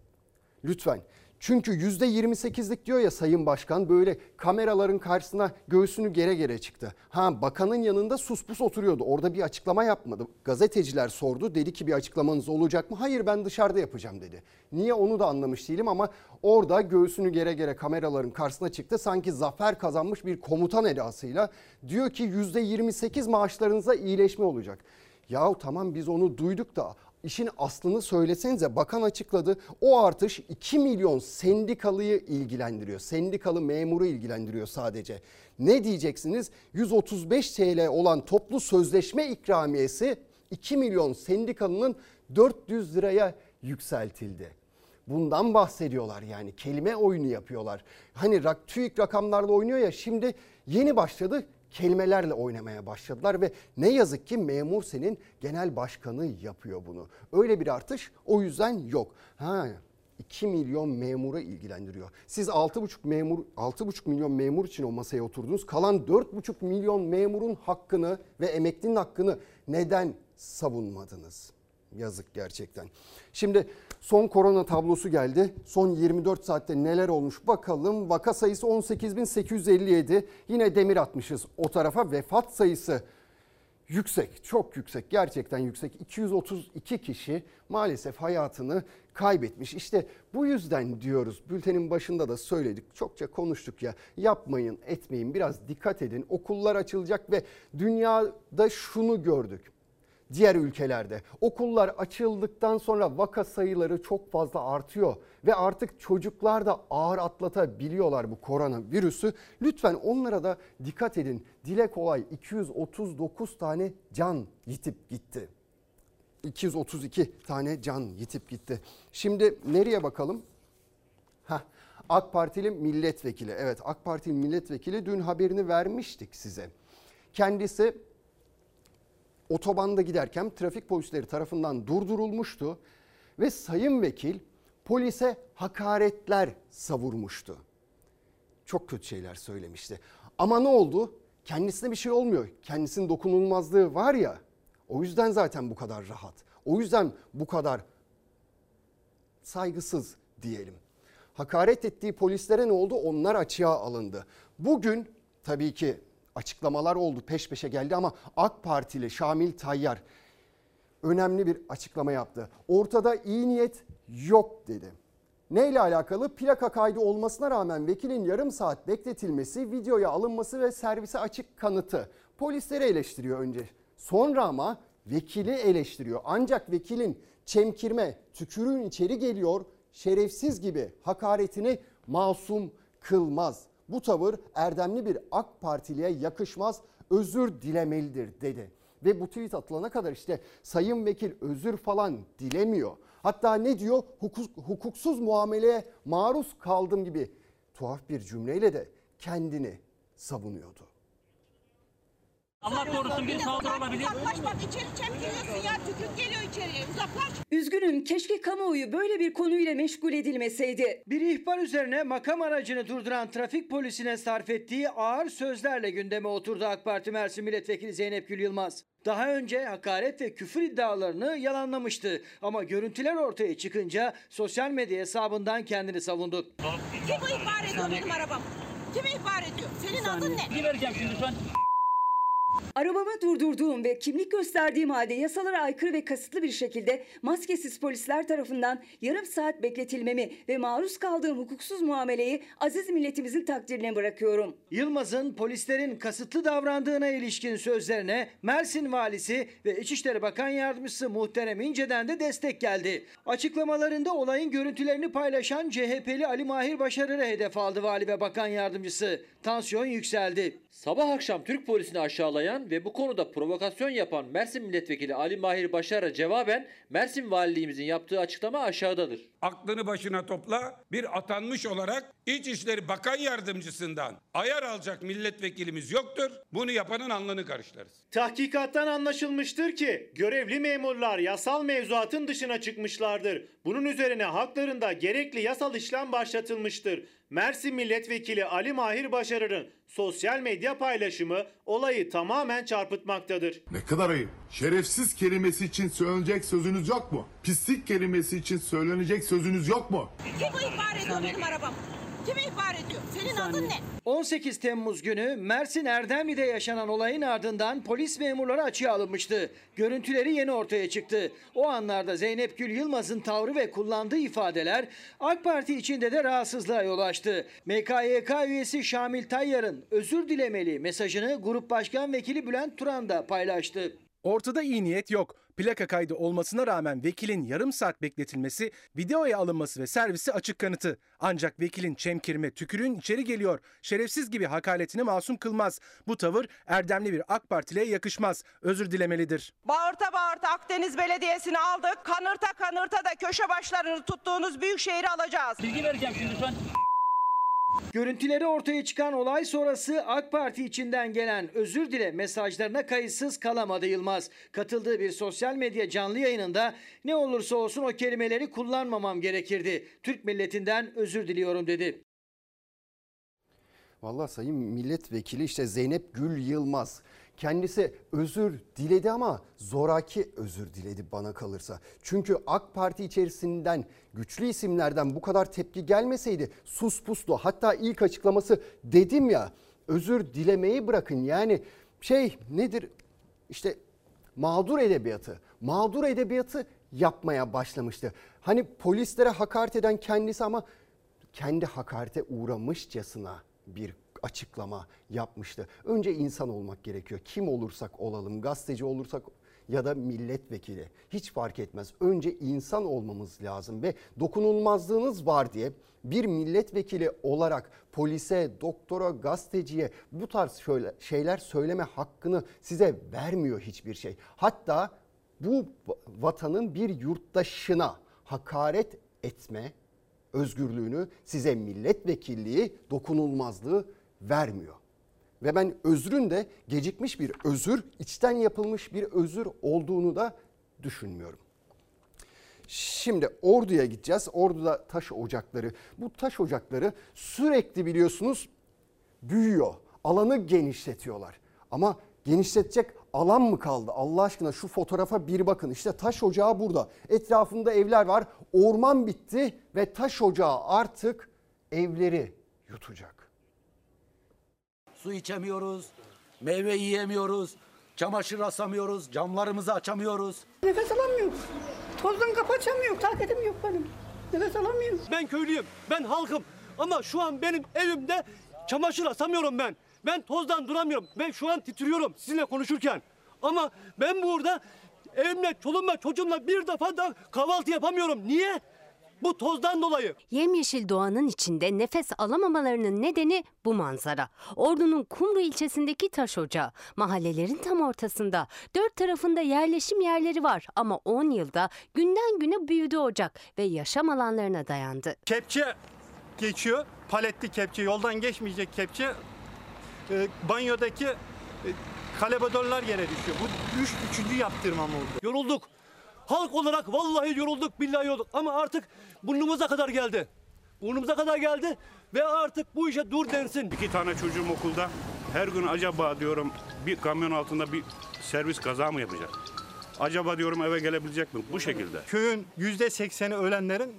Speaker 1: Lütfen Çünkü %28'lik diyor ya Sayın Başkan böyle kameraların karşısına göğsünü gere gere çıktı. Ha bakanın yanında sus pus oturuyordu. Orada bir açıklama yapmadı. Gazeteciler sordu. Dedi ki bir açıklamanız olacak mı? Hayır ben dışarıda yapacağım dedi. Niye onu da anlamış değilim ama orada göğsünü gere gere kameraların karşısına çıktı. Sanki zafer kazanmış bir komutan edasıyla diyor ki %28 maaşlarınıza iyileşme olacak. Yahu tamam biz onu duyduk da işin aslını söylesenize bakan açıkladı. O artış 2 milyon sendikalıyı ilgilendiriyor. Sendikalı memuru ilgilendiriyor sadece. Ne diyeceksiniz? 135 TL olan toplu sözleşme ikramiyesi 2 milyon sendikalının 400 liraya yükseltildi. Bundan bahsediyorlar yani kelime oyunu yapıyorlar. Hani TÜİK rakamlarla oynuyor ya şimdi yeni başladı kelimelerle oynamaya başladılar ve ne yazık ki memur senin genel başkanı yapıyor bunu. Öyle bir artış o yüzden yok. Ha 2 milyon memura ilgilendiriyor. Siz 6,5 memur 6,5 milyon memur için o masaya oturdunuz. Kalan 4,5 milyon memurun hakkını ve emeklinin hakkını neden savunmadınız? Yazık gerçekten. Şimdi son korona tablosu geldi. Son 24 saatte neler olmuş bakalım. Vaka sayısı 18.857. Yine demir atmışız o tarafa. Vefat sayısı yüksek, çok yüksek, gerçekten yüksek. 232 kişi maalesef hayatını kaybetmiş. İşte bu yüzden diyoruz. Bültenin başında da söyledik. Çokça konuştuk ya. Yapmayın, etmeyin. Biraz dikkat edin. Okullar açılacak ve dünyada şunu gördük diğer ülkelerde. Okullar açıldıktan sonra vaka sayıları çok fazla artıyor ve artık çocuklar da ağır atlatabiliyorlar bu koronavirüsü. Lütfen onlara da dikkat edin. Dile kolay 239 tane can yitip gitti. 232 tane can yitip gitti. Şimdi nereye bakalım? Heh, AK Partili milletvekili. Evet AK Partili milletvekili dün haberini vermiştik size. Kendisi otobanda giderken trafik polisleri tarafından durdurulmuştu ve sayın vekil polise hakaretler savurmuştu. Çok kötü şeyler söylemişti. Ama ne oldu? Kendisine bir şey olmuyor. Kendisinin dokunulmazlığı var ya. O yüzden zaten bu kadar rahat. O yüzden bu kadar saygısız diyelim. Hakaret ettiği polislere ne oldu? Onlar açığa alındı. Bugün tabii ki açıklamalar oldu peş peşe geldi ama AK Partili Şamil Tayyar önemli bir açıklama yaptı. Ortada iyi niyet yok dedi. Neyle alakalı? Plaka kaydı olmasına rağmen vekilin yarım saat bekletilmesi, videoya alınması ve servise açık kanıtı. Polisleri eleştiriyor önce. Sonra ama vekili eleştiriyor. Ancak vekilin çemkirme, tükürüğün içeri geliyor, şerefsiz gibi hakaretini masum kılmaz. Bu tavır erdemli bir AK Partiliye yakışmaz, özür dilemelidir dedi. Ve bu tweet atılana kadar işte sayın vekil özür falan dilemiyor. Hatta ne diyor? Hukuk, hukuksuz muameleye maruz kaldım gibi tuhaf bir cümleyle de kendini savunuyordu.
Speaker 22: Allah korusun bir saldırı olabilir.
Speaker 23: Uzaklaş bak içeri çemkiriyorsun ya tükürük geliyor içeriye uzaklaş.
Speaker 10: Üzgünüm keşke kamuoyu böyle bir konuyla meşgul edilmeseydi.
Speaker 14: Bir ihbar üzerine makam aracını durduran trafik polisine sarf ettiği ağır sözlerle gündeme oturdu AK Parti Mersin Milletvekili Zeynep Gül Yılmaz. Daha önce hakaret ve küfür iddialarını yalanlamıştı. Ama görüntüler ortaya çıkınca sosyal medya hesabından kendini savundu.
Speaker 23: Kim bu ihbar ediyor benim arabam? Kim ihbar ediyor? Senin adın ne?
Speaker 22: Bir vereceğim şimdi şu an.
Speaker 10: Arabamı durdurduğum ve kimlik gösterdiğim halde yasalara aykırı ve kasıtlı bir şekilde maskesiz polisler tarafından yarım saat bekletilmemi ve maruz kaldığım hukuksuz muameleyi aziz milletimizin takdirine bırakıyorum.
Speaker 14: Yılmaz'ın polislerin kasıtlı davrandığına ilişkin sözlerine Mersin Valisi ve İçişleri Bakan Yardımcısı Muhterem İnce'den de destek geldi. Açıklamalarında olayın görüntülerini paylaşan CHP'li Ali Mahir Başarır'ı hedef aldı Vali ve Bakan Yardımcısı. Tansiyon yükseldi.
Speaker 13: Sabah akşam Türk polisini aşağılayan ve bu konuda provokasyon yapan Mersin Milletvekili Ali Mahir Başar'a cevaben Mersin Valiliğimizin yaptığı açıklama aşağıdadır.
Speaker 15: Aklını başına topla bir atanmış olarak İçişleri Bakan Yardımcısından ayar alacak milletvekilimiz yoktur. Bunu yapanın alnını karıştırırız.
Speaker 9: Tahkikattan anlaşılmıştır ki görevli memurlar yasal mevzuatın dışına çıkmışlardır. Bunun üzerine haklarında gerekli yasal işlem başlatılmıştır. Mersin Milletvekili Ali Mahir Başarır'ın sosyal medya paylaşımı olayı tamamen çarpıtmaktadır.
Speaker 24: Ne kadar ayıp. Şerefsiz kelimesi için söylenecek sözünüz yok mu? Pislik kelimesi için söylenecek sözünüz yok mu?
Speaker 23: Kim ihbar ediyor benim arabamı? Kim ihbar ediyor? Senin adın ne?
Speaker 14: 18 Temmuz günü Mersin Erdemli'de yaşanan olayın ardından polis memurları açığa alınmıştı. Görüntüleri yeni ortaya çıktı. O anlarda Zeynep Gül Yılmaz'ın tavrı ve kullandığı ifadeler AK Parti içinde de rahatsızlığa yol açtı. MKYK üyesi Şamil Tayyar'ın özür dilemeli mesajını Grup Başkan Vekili Bülent Turan da paylaştı.
Speaker 12: Ortada iyi niyet yok. Plaka kaydı olmasına rağmen vekilin yarım saat bekletilmesi, videoya alınması ve servisi açık kanıtı. Ancak vekilin çemkirme, tükürüğün içeri geliyor, şerefsiz gibi hakaretini masum kılmaz. Bu tavır Erdemli bir AK Partiliye yakışmaz. Özür dilemelidir.
Speaker 23: Bağırta bağırta Akdeniz Belediyesi'ni aldık. Kanırta kanırta da köşe başlarını tuttuğunuz büyük şehri alacağız.
Speaker 22: Bilgi vereceğim şimdi şu an.
Speaker 14: Görüntüleri ortaya çıkan olay sonrası AK Parti içinden gelen özür dile mesajlarına kayıtsız kalamadı Yılmaz. Katıldığı bir sosyal medya canlı yayınında ne olursa olsun o kelimeleri kullanmamam gerekirdi. Türk milletinden özür diliyorum dedi.
Speaker 1: Vallahi sayın milletvekili işte Zeynep Gül Yılmaz. Kendisi özür diledi ama zoraki özür diledi bana kalırsa. Çünkü AK Parti içerisinden güçlü isimlerden bu kadar tepki gelmeseydi sus puslu. Hatta ilk açıklaması dedim ya özür dilemeyi bırakın. Yani şey nedir işte mağdur edebiyatı. Mağdur edebiyatı yapmaya başlamıştı. Hani polislere hakaret eden kendisi ama kendi hakarete uğramışçasına bir açıklama yapmıştı. Önce insan olmak gerekiyor. Kim olursak olalım, gazeteci olursak ya da milletvekili hiç fark etmez. Önce insan olmamız lazım ve dokunulmazlığınız var diye bir milletvekili olarak polise, doktora, gazeteciye bu tarz şöyle şeyler söyleme hakkını size vermiyor hiçbir şey. Hatta bu vatanın bir yurttaşına hakaret etme özgürlüğünü size milletvekilliği dokunulmazlığı vermiyor. Ve ben özrün de gecikmiş bir özür, içten yapılmış bir özür olduğunu da düşünmüyorum. Şimdi Ordu'ya gideceğiz. Ordu'da taş ocakları. Bu taş ocakları sürekli biliyorsunuz büyüyor. Alanı genişletiyorlar. Ama genişletecek alan mı kaldı? Allah aşkına şu fotoğrafa bir bakın. İşte taş ocağı burada. Etrafında evler var. Orman bitti ve taş ocağı artık evleri yutacak.
Speaker 25: Su içemiyoruz, meyve yiyemiyoruz, çamaşır asamıyoruz, camlarımızı açamıyoruz.
Speaker 26: Nefes alamıyorum. Tozdan kapı açamıyorum. Taketim yok benim. Nefes alamıyorum.
Speaker 27: Ben köylüyüm, ben halkım. Ama şu an benim evimde çamaşır asamıyorum ben. Ben tozdan duramıyorum. Ben şu an titriyorum sizinle konuşurken. Ama ben burada evimle, çoluğumla, çocuğumla bir defa da kahvaltı yapamıyorum. Niye? Bu tozdan dolayı.
Speaker 28: Yemyeşil doğanın içinde nefes alamamalarının nedeni bu manzara. Ordu'nun Kumru ilçesindeki taş ocağı. Mahallelerin tam ortasında. Dört tarafında yerleşim yerleri var ama 10 yılda günden güne büyüdü ocak ve yaşam alanlarına dayandı.
Speaker 27: Kepçe geçiyor. Paletli kepçe, yoldan geçmeyecek kepçe. E, banyodaki e, kalebodorlar yere düşüyor. Bu üç, üçüncü yaptırmam oldu. Yorulduk. Halk olarak vallahi yorulduk, billahi yorulduk. Ama artık burnumuza kadar geldi. Burnumuza kadar geldi ve artık bu işe dur densin.
Speaker 29: İki tane çocuğum okulda. Her gün acaba diyorum bir kamyon altında bir servis kaza mı yapacak? Acaba diyorum eve gelebilecek mi? Bu şekilde.
Speaker 27: Köyün yüzde sekseni ölenlerin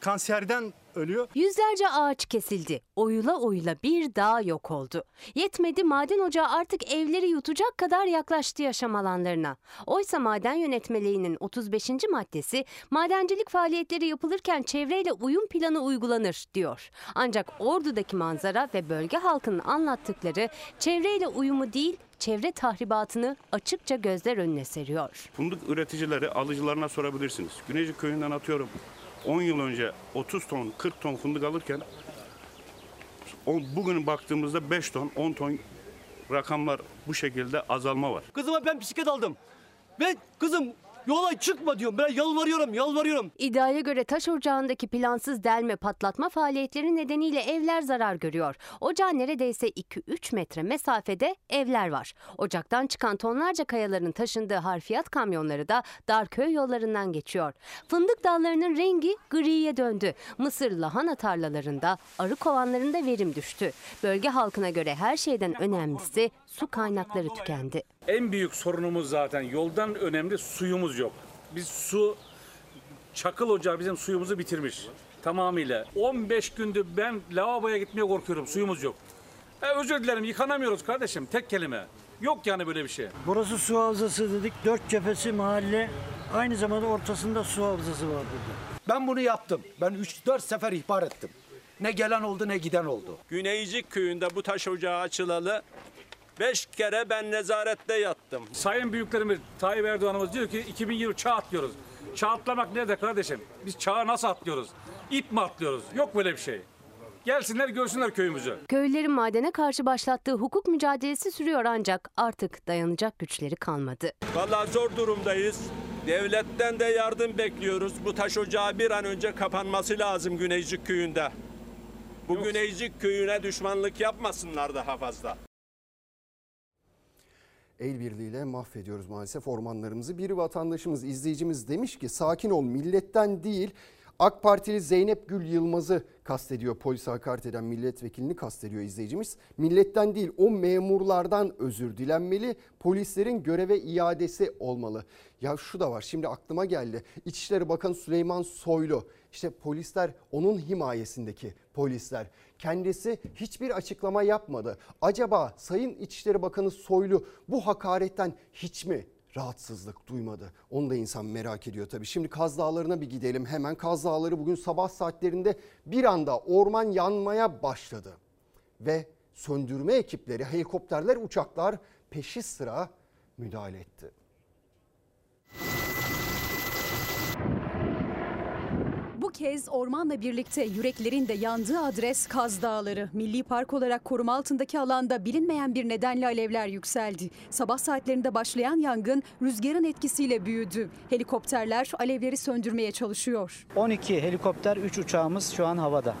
Speaker 27: kanserden ölüyor.
Speaker 28: Yüzlerce ağaç kesildi. Oyula oyula bir dağ yok oldu. Yetmedi maden ocağı artık evleri yutacak kadar yaklaştı yaşam alanlarına. Oysa maden yönetmeliğinin 35. maddesi madencilik faaliyetleri yapılırken çevreyle uyum planı uygulanır diyor. Ancak Ordu'daki manzara ve bölge halkının anlattıkları çevreyle uyumu değil çevre tahribatını açıkça gözler önüne seriyor.
Speaker 29: Fındık üreticileri alıcılarına sorabilirsiniz. Güneycik köyünden atıyorum 10 yıl önce 30 ton 40 ton fındık alırken bugün baktığımızda 5 ton 10 ton rakamlar bu şekilde azalma var.
Speaker 27: Kızıma ben bisiklet aldım. Ve kızım
Speaker 30: Yola çıkma diyorum. Ben yalvarıyorum, yalvarıyorum.
Speaker 28: İddiaya göre taş ocağındaki plansız delme patlatma faaliyetleri nedeniyle evler zarar görüyor. Ocağa neredeyse 2-3 metre mesafede evler var. Ocaktan çıkan tonlarca kayaların taşındığı harfiyat kamyonları da dar köy yollarından geçiyor. Fındık dallarının rengi griye döndü. Mısır lahana tarlalarında, arı kovanlarında verim düştü. Bölge halkına göre her şeyden önemlisi su kaynakları tükendi.
Speaker 22: En büyük sorunumuz zaten yoldan önemli suyumuz yok. Biz su, çakıl ocağı bizim suyumuzu bitirmiş tamamıyla. 15 gündür ben lavaboya gitmeye korkuyorum suyumuz yok. E, özür dilerim yıkanamıyoruz kardeşim tek kelime. Yok yani böyle bir şey.
Speaker 30: Burası su havzası dedik. Dört cephesi mahalle. Aynı zamanda ortasında su havzası var burada.
Speaker 25: Ben bunu yaptım. Ben 3-4 sefer ihbar ettim. Ne gelen oldu ne giden oldu.
Speaker 31: Güneycik köyünde bu taş ocağı açılalı 5 kere ben nezarette yattım.
Speaker 22: Sayın büyüklerimiz Tayyip Erdoğan'ımız diyor ki 2020 çağ atlıyoruz. Çağ atlamak nerede kardeşim? Biz çağı nasıl atlıyoruz? İp mi atlıyoruz? Yok böyle bir şey. Gelsinler görsünler köyümüzü.
Speaker 28: Köylülerin madene karşı başlattığı hukuk mücadelesi sürüyor ancak artık dayanacak güçleri kalmadı.
Speaker 31: Vallahi zor durumdayız. Devletten de yardım bekliyoruz. Bu taş ocağı bir an önce kapanması lazım Güneycik köyünde. Bu Güneycik köyüne düşmanlık yapmasınlar daha fazla.
Speaker 1: El birliğiyle mahvediyoruz maalesef ormanlarımızı. Bir vatandaşımız, izleyicimiz demiş ki sakin ol milletten değil AK Partili Zeynep Gül Yılmaz'ı kastediyor. Polise hakaret eden milletvekilini kastediyor izleyicimiz. Milletten değil o memurlardan özür dilenmeli. Polislerin göreve iadesi olmalı. Ya şu da var şimdi aklıma geldi. İçişleri Bakanı Süleyman Soylu işte polisler onun himayesindeki polisler. Kendisi hiçbir açıklama yapmadı. Acaba Sayın İçişleri Bakanı Soylu bu hakaretten hiç mi rahatsızlık duymadı. Onu da insan merak ediyor tabii. Şimdi Kaz Dağları'na bir gidelim hemen. Kaz Dağları bugün sabah saatlerinde bir anda orman yanmaya başladı. Ve söndürme ekipleri, helikopterler, uçaklar peşi sıra müdahale etti.
Speaker 17: Bu kez ormanla birlikte yüreklerin de yandığı adres Kaz Dağları. Milli Park olarak koruma altındaki alanda bilinmeyen bir nedenle alevler yükseldi. Sabah saatlerinde başlayan yangın rüzgarın etkisiyle büyüdü. Helikopterler alevleri söndürmeye çalışıyor.
Speaker 32: 12 helikopter, 3 uçağımız şu an havada.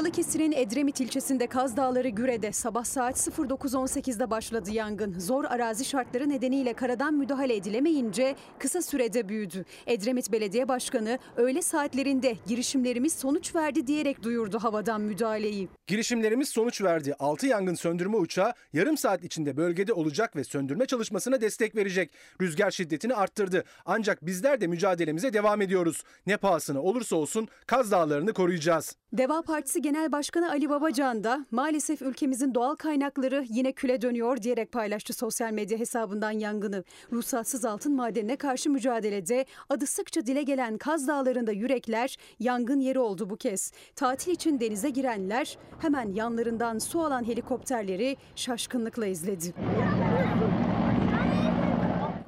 Speaker 17: Balıkesir'in Edremit ilçesinde Kaz Dağları Güre'de sabah saat 09.18'de başladı yangın. Zor arazi şartları nedeniyle karadan müdahale edilemeyince kısa sürede büyüdü. Edremit Belediye Başkanı öğle saatlerinde girişimlerimiz sonuç verdi diyerek duyurdu havadan müdahaleyi.
Speaker 12: Girişimlerimiz sonuç verdi. 6 yangın söndürme uçağı yarım saat içinde bölgede olacak ve söndürme çalışmasına destek verecek. Rüzgar şiddetini arttırdı. Ancak bizler de mücadelemize devam ediyoruz. Ne pahasına olursa olsun Kaz Dağları'nı koruyacağız.
Speaker 17: Deva Partisi Genel Başkanı Ali Babacan da maalesef ülkemizin doğal kaynakları yine küle dönüyor diyerek paylaştı sosyal medya hesabından yangını. Ruhsatsız altın madenine karşı mücadelede adı sıkça dile gelen Kaz Dağları'nda yürekler yangın yeri oldu bu kez. Tatil için denize girenler hemen yanlarından su alan helikopterleri şaşkınlıkla izledi.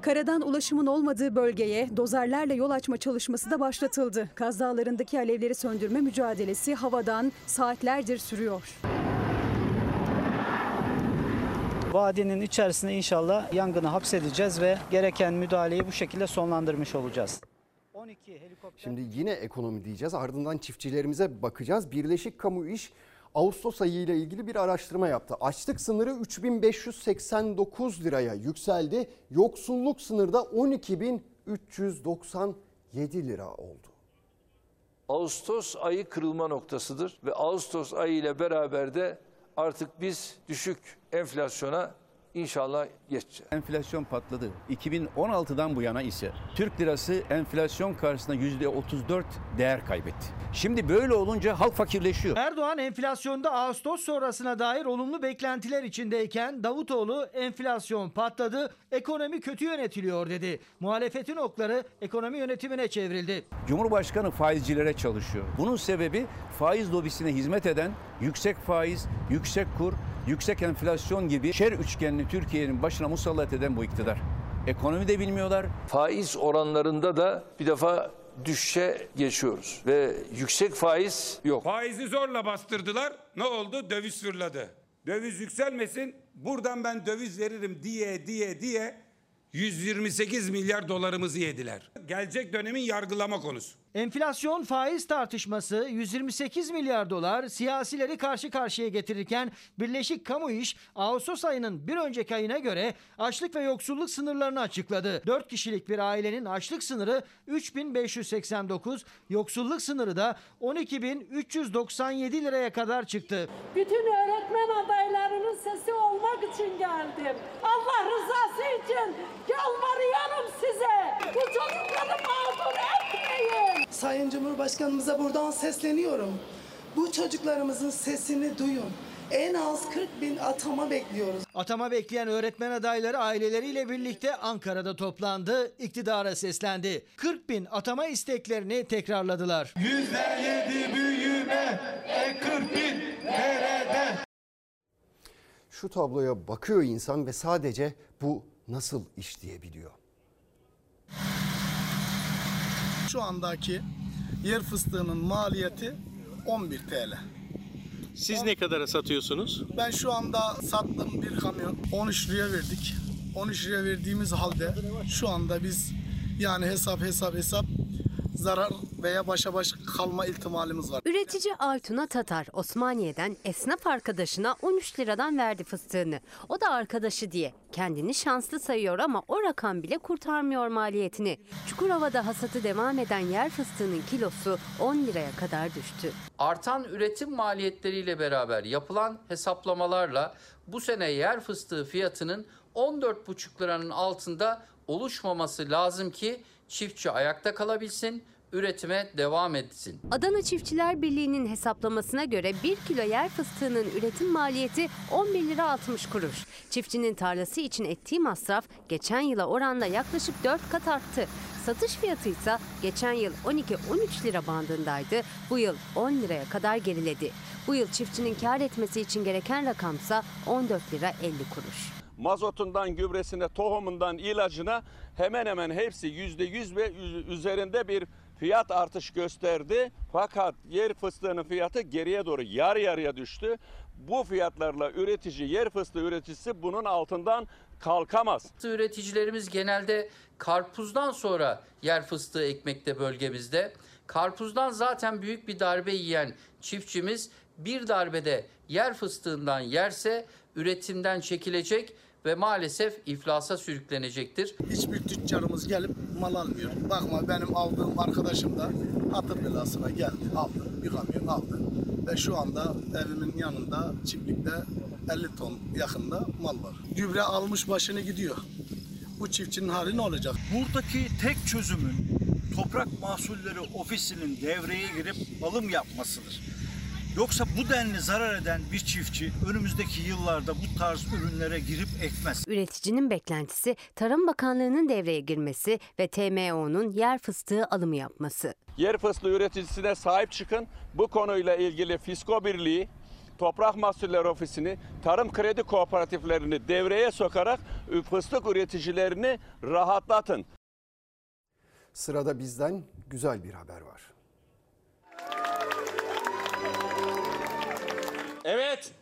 Speaker 17: Karadan ulaşımın olmadığı bölgeye dozerlerle yol açma çalışması da başlatıldı. Kaz Dağları'ndaki alevleri söndürme mücadelesi havadan saatlerdir sürüyor.
Speaker 32: Vadinin içerisinde inşallah yangını hapsedeceğiz ve gereken müdahaleyi bu şekilde sonlandırmış olacağız.
Speaker 1: Şimdi yine ekonomi diyeceğiz. Ardından çiftçilerimize bakacağız. Birleşik Kamu İş Ağustos ayı ile ilgili bir araştırma yaptı. Açlık sınırı 3589 liraya yükseldi. Yoksulluk sınırı da 12397 lira oldu.
Speaker 33: Ağustos ayı kırılma noktasıdır ve Ağustos ayı ile beraber de artık biz düşük enflasyona inşallah geçeceğiz.
Speaker 34: Enflasyon patladı. 2016'dan bu yana ise Türk lirası enflasyon karşısında %34 değer kaybetti. Şimdi böyle olunca halk fakirleşiyor.
Speaker 14: Erdoğan enflasyonda Ağustos sonrasına dair olumlu beklentiler içindeyken Davutoğlu enflasyon patladı, ekonomi kötü yönetiliyor dedi. Muhalefetin okları ekonomi yönetimine çevrildi.
Speaker 34: Cumhurbaşkanı faizcilere çalışıyor. Bunun sebebi faiz lobisine hizmet eden yüksek faiz, yüksek kur, yüksek enflasyon gibi şer üçgenini Türkiye'nin başına musallat eden bu iktidar. Ekonomi de bilmiyorlar.
Speaker 33: Faiz oranlarında da bir defa düşüşe geçiyoruz ve yüksek faiz yok.
Speaker 15: Faizi zorla bastırdılar. Ne oldu? Döviz fırladı. Döviz yükselmesin. Buradan ben döviz veririm diye diye diye 128 milyar dolarımızı yediler. Gelecek dönemin yargılama konusu.
Speaker 14: Enflasyon faiz tartışması 128 milyar dolar siyasileri karşı karşıya getirirken Birleşik Kamu İş Ağustos ayının bir önceki ayına göre açlık ve yoksulluk sınırlarını açıkladı. 4 kişilik bir ailenin açlık sınırı 3589, yoksulluk sınırı da 12397 liraya kadar çıktı.
Speaker 35: Bütün öğretmen adaylarının sesi olmak için geldim. Allah rızası için yalvarıyorum size. Bu çocukları mağdur etmeyin.
Speaker 36: Sayın Cumhurbaşkanımıza buradan sesleniyorum. Bu çocuklarımızın sesini duyun. En az 40 bin atama bekliyoruz.
Speaker 14: Atama bekleyen öğretmen adayları aileleriyle birlikte Ankara'da toplandı, iktidara seslendi. 40 bin atama isteklerini tekrarladılar.
Speaker 37: %7 büyüme, e 40 bin nerede?
Speaker 1: Şu tabloya bakıyor insan ve sadece bu nasıl iş diyebiliyor.
Speaker 38: Şu andaki yer fıstığının maliyeti 11 TL.
Speaker 39: Siz ne kadara satıyorsunuz?
Speaker 38: Ben şu anda sattığım bir kamyon 13 liraya verdik. 13 liraya verdiğimiz halde şu anda biz yani hesap hesap hesap zarar veya başa baş kalma ihtimalimiz var.
Speaker 28: Üretici Aytuna Tatar Osmaniye'den esnaf arkadaşına 13 liradan verdi fıstığını. O da arkadaşı diye kendini şanslı sayıyor ama o rakam bile kurtarmıyor maliyetini. Çukurova'da hasatı devam eden yer fıstığının kilosu 10 liraya kadar düştü.
Speaker 40: Artan üretim maliyetleriyle beraber yapılan hesaplamalarla bu sene yer fıstığı fiyatının 14,5 liranın altında oluşmaması lazım ki çiftçi ayakta kalabilsin, üretime devam etsin.
Speaker 28: Adana Çiftçiler Birliği'nin hesaplamasına göre 1 kilo yer fıstığının üretim maliyeti 11 lira 60 kuruş. Çiftçinin tarlası için ettiği masraf geçen yıla oranla yaklaşık 4 kat arttı. Satış fiyatı ise geçen yıl 12-13 lira bandındaydı. Bu yıl 10 liraya kadar geriledi. Bu yıl çiftçinin kar etmesi için gereken rakamsa 14 lira 50 kuruş.
Speaker 31: Mazotundan gübresine, tohumundan ilacına hemen hemen hepsi yüzde yüz ve üzerinde bir fiyat artış gösterdi. Fakat yer fıstığının fiyatı geriye doğru yarı yarıya düştü. Bu fiyatlarla üretici, yer fıstığı üreticisi bunun altından kalkamaz.
Speaker 40: Üreticilerimiz genelde karpuzdan sonra yer fıstığı ekmekte bölgemizde. Karpuzdan zaten büyük bir darbe yiyen çiftçimiz bir darbede yer fıstığından yerse üretimden çekilecek ve maalesef iflasa sürüklenecektir.
Speaker 38: Hiçbir tüccarımız gelip mal almıyor. Bakma benim aldığım arkadaşım da hatır belasına geldi, aldı, bir kamyon aldı. Ve şu anda evimin yanında çiftlikte 50 ton yakında mal var. Gübre almış başını gidiyor. Bu çiftçinin hali ne olacak?
Speaker 41: Buradaki tek çözümün Toprak Mahsulleri Ofisi'nin devreye girip alım yapmasıdır. Yoksa bu denli zarar eden bir çiftçi önümüzdeki yıllarda bu tarz ürünlere girip ekmez.
Speaker 28: Üreticinin beklentisi Tarım Bakanlığı'nın devreye girmesi ve TMO'nun yer fıstığı alımı yapması.
Speaker 31: Yer fıstığı üreticisine sahip çıkın. Bu konuyla ilgili Fisko Birliği, Toprak Mahsulleri Ofisi'ni, tarım kredi kooperatiflerini devreye sokarak fıstık üreticilerini rahatlatın.
Speaker 1: Sırada bizden güzel bir haber var.
Speaker 31: Evet.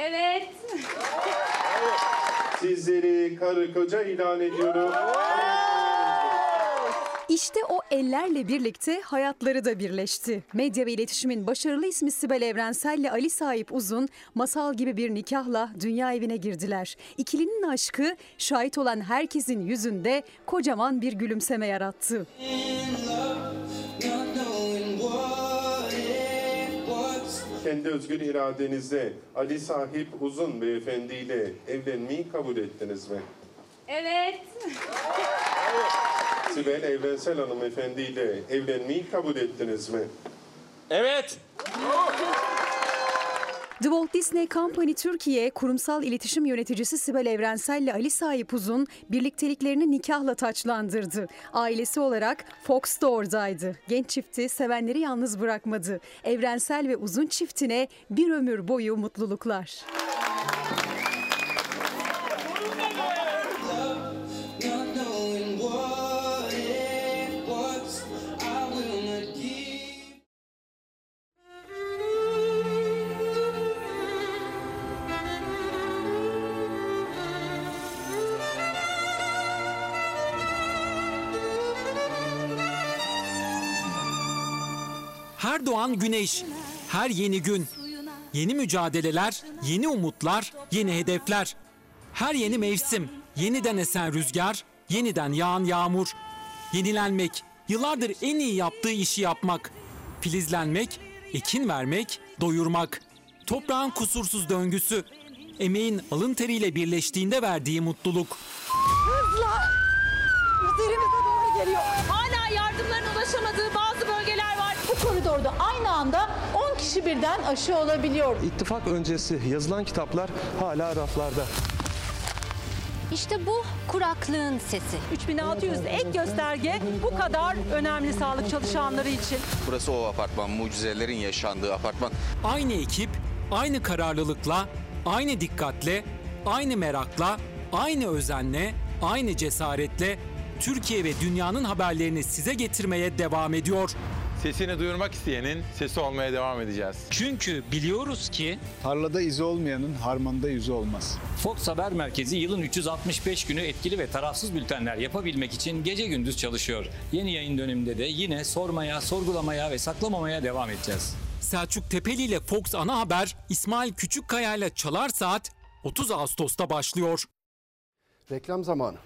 Speaker 35: Evet.
Speaker 42: Sizleri karı koca ilan ediyorum.
Speaker 17: İşte o ellerle birlikte hayatları da birleşti. Medya ve iletişimin başarılı ismi Sibel Evrensel ile Ali Sahip Uzun masal gibi bir nikahla dünya evine girdiler. İkilinin aşkı şahit olan herkesin yüzünde kocaman bir gülümseme yarattı.
Speaker 42: Kendi özgür iradenizle Ali Sahip Uzun Beyefendi ile evlenmeyi kabul ettiniz mi?
Speaker 35: Evet.
Speaker 42: Sibel Evrensel Hanımefendi ile evlenmeyi kabul ettiniz mi?
Speaker 31: Evet.
Speaker 17: The Walt Disney Company Türkiye kurumsal iletişim yöneticisi Sibel Evrensel ile Ali Sahip Uzun birlikteliklerini nikahla taçlandırdı. Ailesi olarak Fox da oradaydı. Genç çifti sevenleri yalnız bırakmadı. Evrensel ve Uzun çiftine bir ömür boyu mutluluklar.
Speaker 43: Doğan güneş, her yeni gün. Yeni mücadeleler, yeni umutlar, yeni hedefler. Her yeni mevsim, yeniden esen rüzgar, yeniden yağan yağmur. Yenilenmek, yıllardır en iyi yaptığı işi yapmak. Filizlenmek, ekin vermek, doyurmak. Toprağın kusursuz döngüsü. Emeğin alın teriyle birleştiğinde verdiği mutluluk.
Speaker 35: Hızla üzerimize doğru geliyor. Hala yardımların ulaşamadığı bazı bölgeler koridorda aynı anda 10 kişi birden aşı olabiliyor.
Speaker 44: İttifak öncesi yazılan kitaplar hala raflarda.
Speaker 28: İşte bu kuraklığın sesi.
Speaker 35: 3600 ek gösterge bu kadar önemli sağlık çalışanları için.
Speaker 45: Burası o apartman, mucizelerin yaşandığı apartman.
Speaker 43: Aynı ekip, aynı kararlılıkla, aynı dikkatle, aynı merakla, aynı özenle, aynı cesaretle Türkiye ve dünyanın haberlerini size getirmeye devam ediyor.
Speaker 46: Sesini duyurmak isteyenin sesi olmaya devam edeceğiz.
Speaker 43: Çünkü biliyoruz ki
Speaker 47: Tarlada izi olmayanın harmanda yüzü olmaz.
Speaker 48: Fox Haber Merkezi yılın 365 günü etkili ve tarafsız bültenler yapabilmek için gece gündüz çalışıyor. Yeni yayın döneminde de yine sormaya, sorgulamaya ve saklamamaya devam edeceğiz.
Speaker 43: Selçuk Tepeli ile Fox Ana Haber, İsmail Küçükkaya ile Çalar Saat 30 Ağustos'ta başlıyor.
Speaker 1: Reklam zamanı.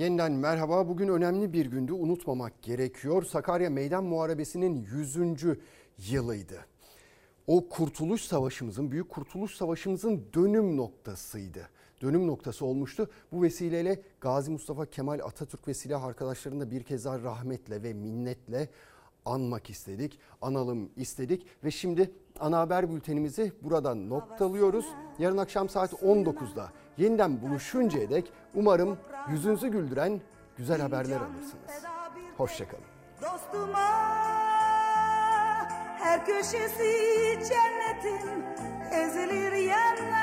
Speaker 1: Yeniden merhaba. Bugün önemli bir gündü. Unutmamak gerekiyor. Sakarya Meydan Muharebesi'nin 100. yılıydı. O Kurtuluş Savaşımızın, Büyük Kurtuluş Savaşımızın dönüm noktasıydı. Dönüm noktası olmuştu. Bu vesileyle Gazi Mustafa Kemal Atatürk ve silah arkadaşlarını da bir kez daha rahmetle ve minnetle anmak istedik, analım istedik ve şimdi ana haber bültenimizi buradan noktalıyoruz. Yarın akşam saat 19'da Yeniden buluşuncaya dek umarım yüzünüzü güldüren güzel haberler alırsınız. Hoşçakalın.
Speaker 49: Dostuma her köşesi cennetin ezilir yerler.